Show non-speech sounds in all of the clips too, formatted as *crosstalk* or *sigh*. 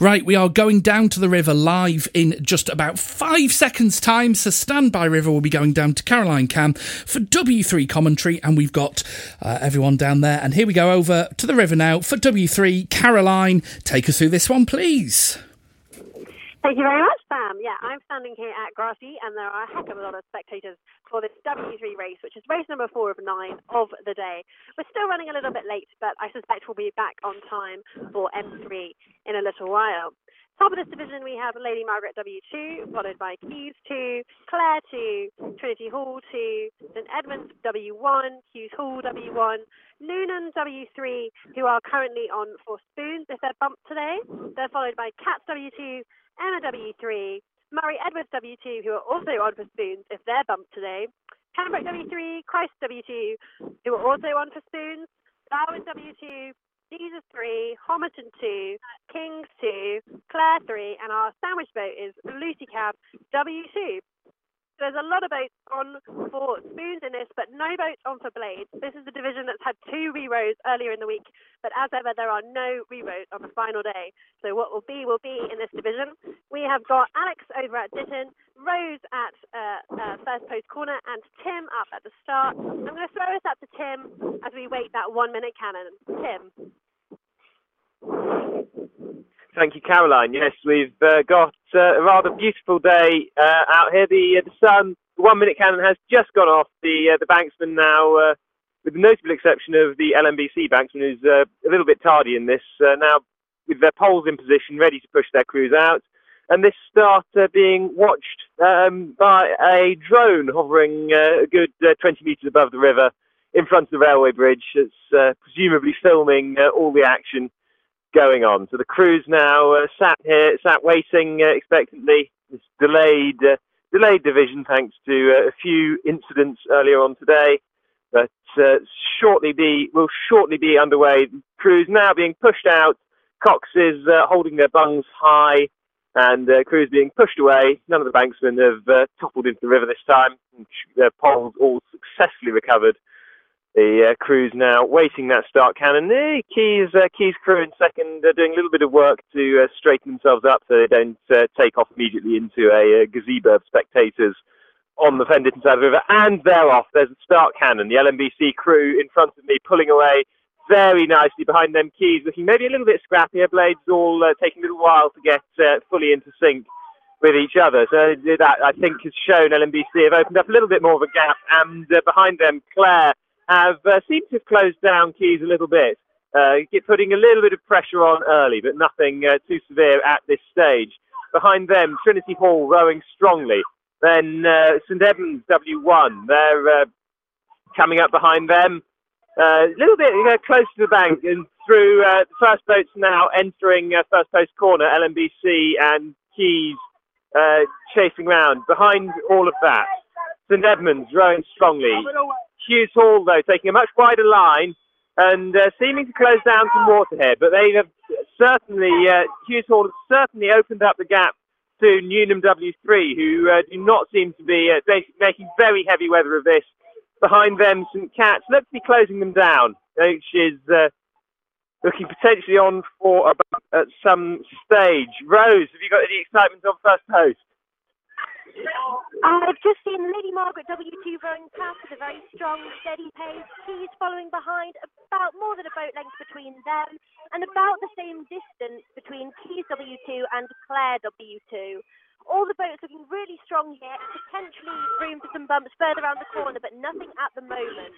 Right, we are going down to the river live in just about five seconds' time. So stand by, River. We'll be going down to Caroline Cam for W3 commentary, and we've got uh, everyone down there. And here we go over to the river now for W3. Caroline, take us through this one, please. Thank you very much, Sam. Yeah, I'm standing here at Grassy, and there are a heck of a lot of spectators for this W3 race, which is race number four of nine of the day. We're still running a little bit late, but I suspect we'll be back on time for M3 in a little while. Top of this division, we have Lady Margaret W2, followed by Caius 2, Clare 2, Trinity Hall 2, St Edmunds W1, Hughes Hall W1, Newnham W3, who are currently on for spoons if they're bumped today. They're followed by Cats W2, Emma W3, Murray Edwards W2, who are also on for spoons if they're bumped today. Pembroke W3, Christ W2, who are also on for spoons. Darwin W2, Jesus 3, Homerton 2, Kings 2, Clare 3, and our sandwich boat is Lucy Cav W2. There's a lot of boats on for spoons in this, but no boats on for blades. This is the division that's had two re-rows earlier in the week, but as ever, there are no re-rows on the final day. So what will be will be in this division. We have got Alex over at Ditton, Rose at uh, uh, first post corner, and Tim up at the start. I'm going to throw us up to Tim as we wait that one minute cannon. Tim. Thank you, Caroline. Yes, we've uh, got uh, a rather beautiful day uh, out here. The uh, the sun, the one minute cannon has just gone off. The uh, the banksman now, uh, with the notable exception of the LMBC banksman, who's a little bit tardy in this, now with their poles in position, ready to push their crews out. And this start being watched um, by a drone hovering a good 20 metres above the river in front of the railway bridge. It's presumably filming all the action going on. So the crew's now uh, sat here, sat waiting uh, expectantly. This delayed, uh, delayed division thanks to uh, a few incidents earlier on today, but uh, shortly be will shortly be underway. Crew's now being pushed out. Cox is uh, holding their bungs high, and crews being pushed away. None of the banksmen have toppled into the river this time. Their poles all successfully recovered the uh, crew's now waiting that start cannon. The Caius, uh, Caius crew in second are doing a little bit of work to uh, straighten themselves up so they don't uh, take off immediately into a, uh, gazebo of spectators on the Fenditton side of the river. And they're off. There's a start cannon. The LMBC crew in front of me pulling away very nicely behind them. Caius looking maybe a little bit scrappier. Blades all uh, taking a little while to get fully into sync with each other. So that I think has shown LMBC have opened up a little bit more of a gap. And behind them, Clare have uh, seemed to have closed down Caius a little bit, uh, putting a little bit of pressure on early, but nothing uh, too severe at this stage. Behind them, Trinity Hall rowing strongly. Then uh, St Edmunds W1, they're uh, coming up behind them. Uh, a little bit close to the bank and through the first boats now entering first post corner, LMBC and Caius chasing round. Behind all of that, St Edmunds rowing strongly. Hughes Hall, though, taking a much wider line and uh, seeming to close down some water here. But they have certainly, uh, Hughes Hall has certainly opened up the gap to Newnham W3, who uh, do not seem to be uh, making very heavy weather of this. Behind them, St Cats look to be closing them down, which is uh, looking potentially on for about, at some stage. Rose, have you got any excitement on first post? I've just seen Lady Margaret W2 rowing past at a very strong, steady pace. Caius following behind, about more than a boat length between them, and about the same distance between Caius W2 and Clare W2. All the boats looking really strong here, potentially room for some bumps further around the corner, but nothing at the moment.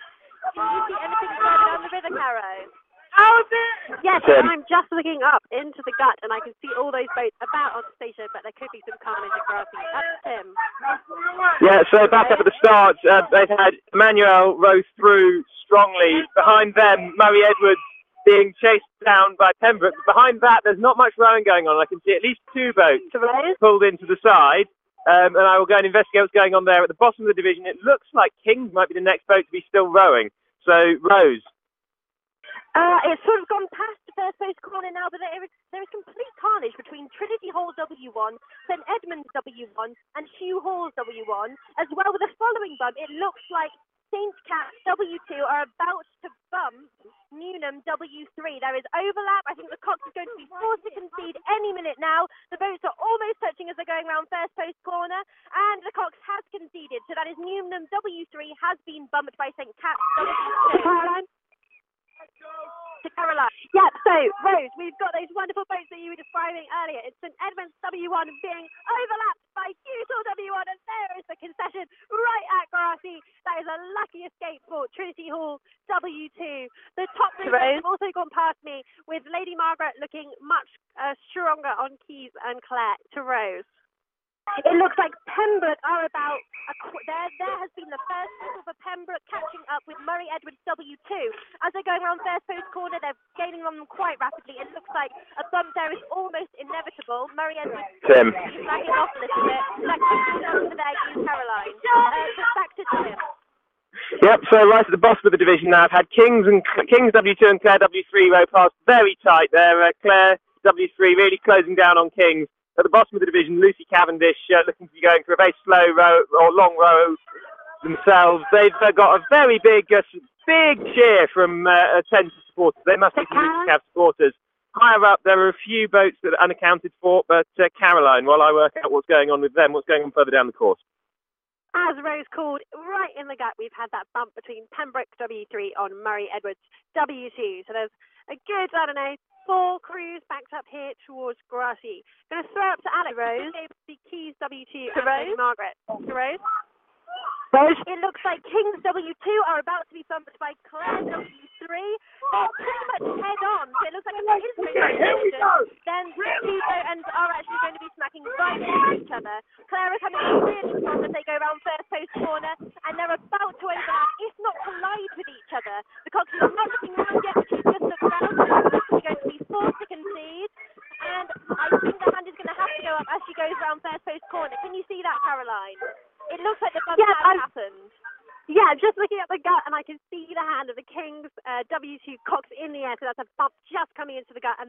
Can you see anything further down the river, Caro? Yes, Tim. I'm just looking up into the gut and I can see all those boats about on the station, but there could be some carnage and grassy. That's Tim. Yeah, so back up at the start, uh, they've had Emmanuel row through strongly. Behind them, Murray Edwards being chased down by Pembroke. Behind that, there's not much rowing going on. I can see at least two boats pulled into the side. Um, and I will go and investigate what's going on there. At the bottom of the division, it looks like Kings might be the next boat to be still rowing. So, Rose, uh, it's sort of gone past the first post corner now, but there is, there is complete carnage between Trinity Hall W1, St Edmunds W1, and Hugh Hall W1, as well with the following bump. It looks like St. Cat's W2 are about to bump Newnham W3. There is overlap. I think the Cox is going to be forced to concede any minute now. The boats are almost touching as they're going around first post corner, and the Cox has conceded. So that is Newnham W3 has been bumped by St. Cat's W2 to Caroline. Yep, so Rose, we've got those wonderful boats that you were describing earlier. It's St Edmunds W1 being overlapped by Hughes W1, and there is the concession right at Grassy. That is a lucky escape for Trinity Hall W2. The top boats have also gone past me, with Lady Margaret looking much uh, stronger on Caius and Clare to Rose. It looks like Pembroke are about. A, there, there has been the first whistle for Pembroke catching up with Murray Edwards W2. As they're going around first post corner, they're gaining on them quite rapidly. It looks like a bump there is almost inevitable. Murray Edwards Tim. is lagging off a little bit. Back to there, you Caroline. Uh, back to Tim. Yep, so right at the bottom of the division now, I've had Kings and Kings W2 and Clare W3 row past very tight there. Uh, Clare W3 really closing down on Kings at the bottom of the division, Lucy Cavendish uh, looking to be going for a very slow row or long row themselves. They've uh, got a very big, uh, big cheer from uh, attendance supporters. They must be some Lucy Cav supporters. Higher up, there are a few boats that are unaccounted for, but uh, Caroline, while I work out what's going on with them, what's going on further down the course? As Rose called, right in the gut, we've had that bump between Pembroke W3 on Murray Edwards W2. So there's a good, I don't know, four crews backed up here towards Grassy. Going to throw up to Alex Rose. The Caius W2 to Rose. Margaret. To Rose. Rose. It looks like Kings W2 are about to be bumped by Clare W3. They're pretty much head on. So it looks like it is moving then two boat ends are actually going to be smacking right into each other. Clare are coming really strong as they go around first post corner, and they're about to overlap, if not collide with each other. The Cox is not looking round yet, but she's just looked around. She's going to be forced to concede. And I think the hand is going to have to go up as she goes around first post corner. Can you see that, Caroline? It looks like the bump Yeah, has I'm- happened. Yeah, just looking at the gut, and I can see the hand of the Kings uh, W2 Cox in the air. So that's a bump just coming into the gut, and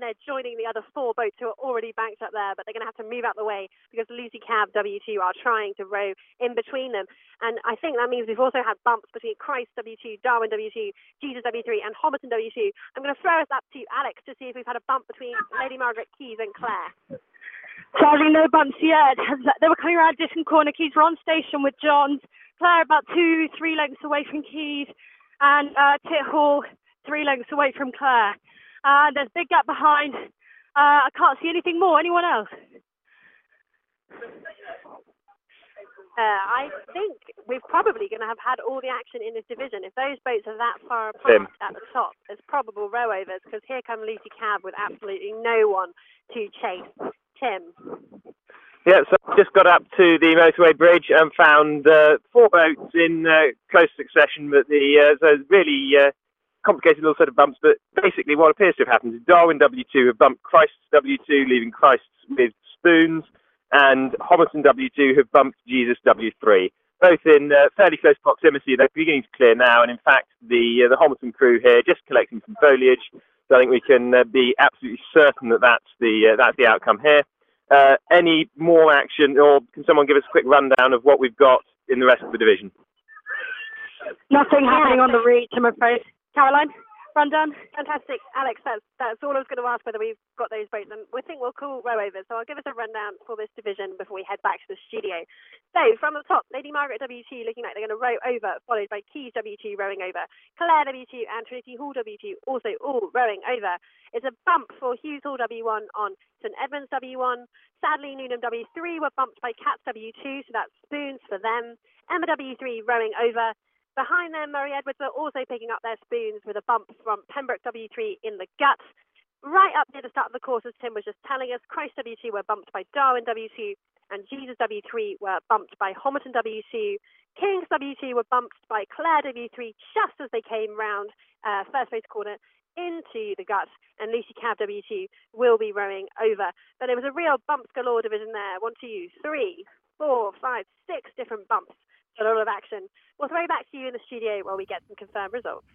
the four boats who are already banked up there. But they're going to have to move out the way because Lucy Cav W2 are trying to row in between them. And I think that means we've also had bumps between Christ W2, Darwin W2, Jesus W3, and Homerton W2. I'm going to throw us up to Alex to see if we've had a bump between Lady Margaret Caius and Clare. Sadly, no bumps yet. *laughs* They were coming around Ditton Corner. Caius were on station with Johns. Clare about two, three lengths away from Caius. And uh, Tit Hall, three lengths away from Clare. Uh, there's big gap behind. Uh, I can't see anything more. Anyone else? Uh, I think we're probably going to have had all the action in this division. If those boats are that far apart Tim. at the top, there's probable row overs because here come Lucy Cav with absolutely no one to chase. Tim. Yeah, so I just got up to the motorway bridge and found uh, four boats in uh, close succession. But the uh, so really uh, complicated little set of bumps. But basically, what appears to have happened is Darwin W2 have bumped Christ's W2, leaving Christ with spoons, and Homerton W2 have bumped Jesus W3. Both in uh, fairly close proximity. They're beginning to clear now, and in fact, the uh, the Homerton crew here just collecting some foliage. So I think we can uh, be absolutely certain that that's the uh, that's the outcome here. Uh, any more action, or can someone give us a quick rundown of what we've got in the rest of the division? Nothing happening on the reach, I'm afraid. Caroline, rundown. Fantastic, Alex. That's that's all I was going to ask whether we've got those boats, and we think we'll call row overs. So I'll give us a rundown for this division before we head back to the studio. So from the top, Lady Margaret W2 looking like they're going to row over, followed by Caius W2 rowing over, Clare W2 and Trinity Hall W2 also all rowing over. It's a bump for Hughes Hall W1 on St Edmunds W1. Sadly, Newnham W3 were bumped by Cats W2, so that's spoons for them. Emma W3 rowing over. Behind them, Murray Edwards are also picking up their spoons with a bump from Pembroke W3 in the gut. Right up near the start of the course, as Tim was just telling us, Christ W2 were bumped by Darwin W2 and Jesus W3 were bumped by Homerton W2. Kings W2 were bumped by Clare W3 just as they came round uh, first race corner into the gut, and Lucy Cav W2 will be rowing over. But it was a real bumps galore division there. One, two, three, four, five, six different bumps. A lot of action. We'll throw it back to you in the studio while we get some confirmed results.